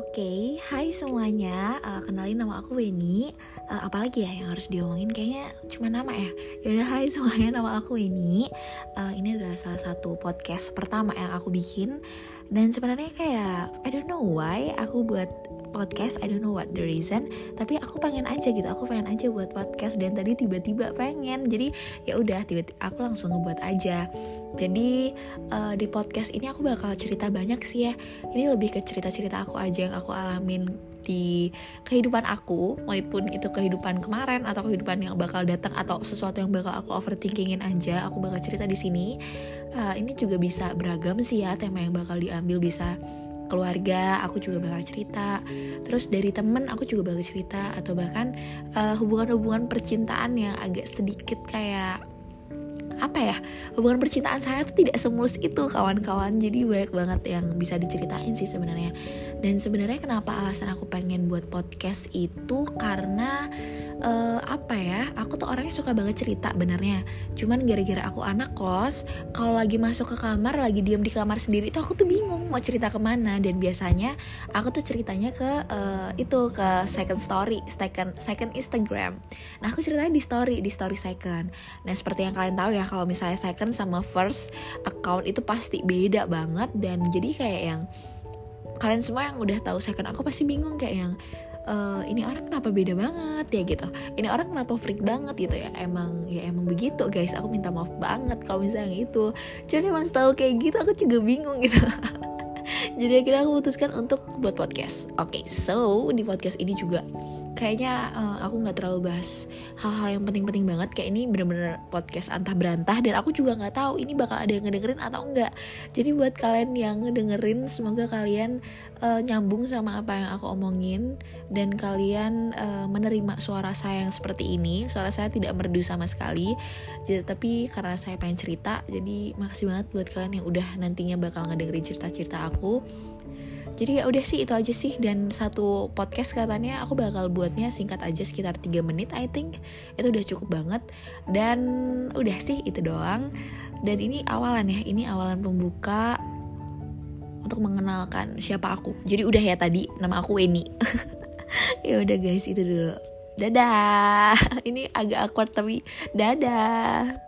Oke, hai semuanya. Uh, kenalin nama aku Weni. Uh, apalagi ya yang harus diomongin? Kayaknya cuma nama ya. Yaudah, hai semuanya. Nama aku Weni. Uh, ini adalah salah satu podcast pertama yang aku bikin. Dan sebenarnya kayak I don't know why aku buat podcast I don't know what the reason tapi aku pengen aja gitu aku pengen aja buat podcast dan tadi tiba-tiba pengen jadi ya udah tiba-tiba aku langsung ngebuat aja jadi uh, di podcast ini aku bakal cerita banyak sih ya ini lebih ke cerita-cerita aku aja yang aku alamin di kehidupan aku, maupun itu kehidupan kemarin atau kehidupan yang bakal datang atau sesuatu yang bakal aku overthinkingin aja, aku bakal cerita di sini. Uh, ini juga bisa beragam sih ya tema yang bakal diambil bisa keluarga aku juga bakal cerita. Terus dari temen aku juga bakal cerita. Atau bahkan eh, hubungan-hubungan percintaan yang agak sedikit kayak apa ya hubungan percintaan saya tuh tidak semulus itu kawan-kawan. Jadi banyak banget yang bisa diceritain sih sebenarnya. Dan sebenarnya kenapa alasan aku pengen buat podcast itu karena uh, apa ya aku tuh orangnya suka banget cerita benernya cuman gara-gara aku anak kos kalau lagi masuk ke kamar lagi diam di kamar sendiri itu aku tuh bingung mau cerita ke mana. Dan biasanya aku tuh ceritanya ke uh, itu ke second story second second Instagram. Nah aku ceritanya di story di story second. Nah seperti yang kalian tahu ya kalau misalnya second sama first account itu pasti beda banget. Dan jadi kayak yang kalian semua yang udah tahu second aku pasti bingung kayak yang uh, ini orang kenapa beda banget ya gitu. Ini orang kenapa freak banget gitu ya. Emang ya emang begitu guys. Aku minta maaf banget kalau misalnya itu. Cuman emang setahu kayak gitu aku juga bingung gitu. Jadi akhirnya aku putuskan untuk buat podcast. Oke okay, so di podcast ini juga kayaknya uh, aku nggak terlalu bahas hal-hal yang penting-penting banget. Kayak ini bener-bener podcast antah berantah dan aku juga nggak tahu ini bakal ada yang ngedengerin atau enggak jadi buat kalian yang ngedengerin semoga kalian uh, nyambung sama apa yang aku omongin dan kalian uh, menerima suara saya yang seperti ini. Suara saya tidak merdu sama sekali jadi tapi karena saya pengen cerita jadi makasih banget buat kalian yang udah nantinya bakal ngedengerin cerita-cerita aku jadi ya udah sih itu aja sih. Dan satu podcast katanya aku bakal buatnya singkat aja sekitar 3 menit I think. Itu udah cukup banget. Dan udah sih itu doang. Dan ini awalan ya ini awalan pembuka untuk mengenalkan siapa aku. Jadi udah ya tadi nama aku Weni. Ya udah guys itu dulu. Dadah. Ini agak awkward tapi dadah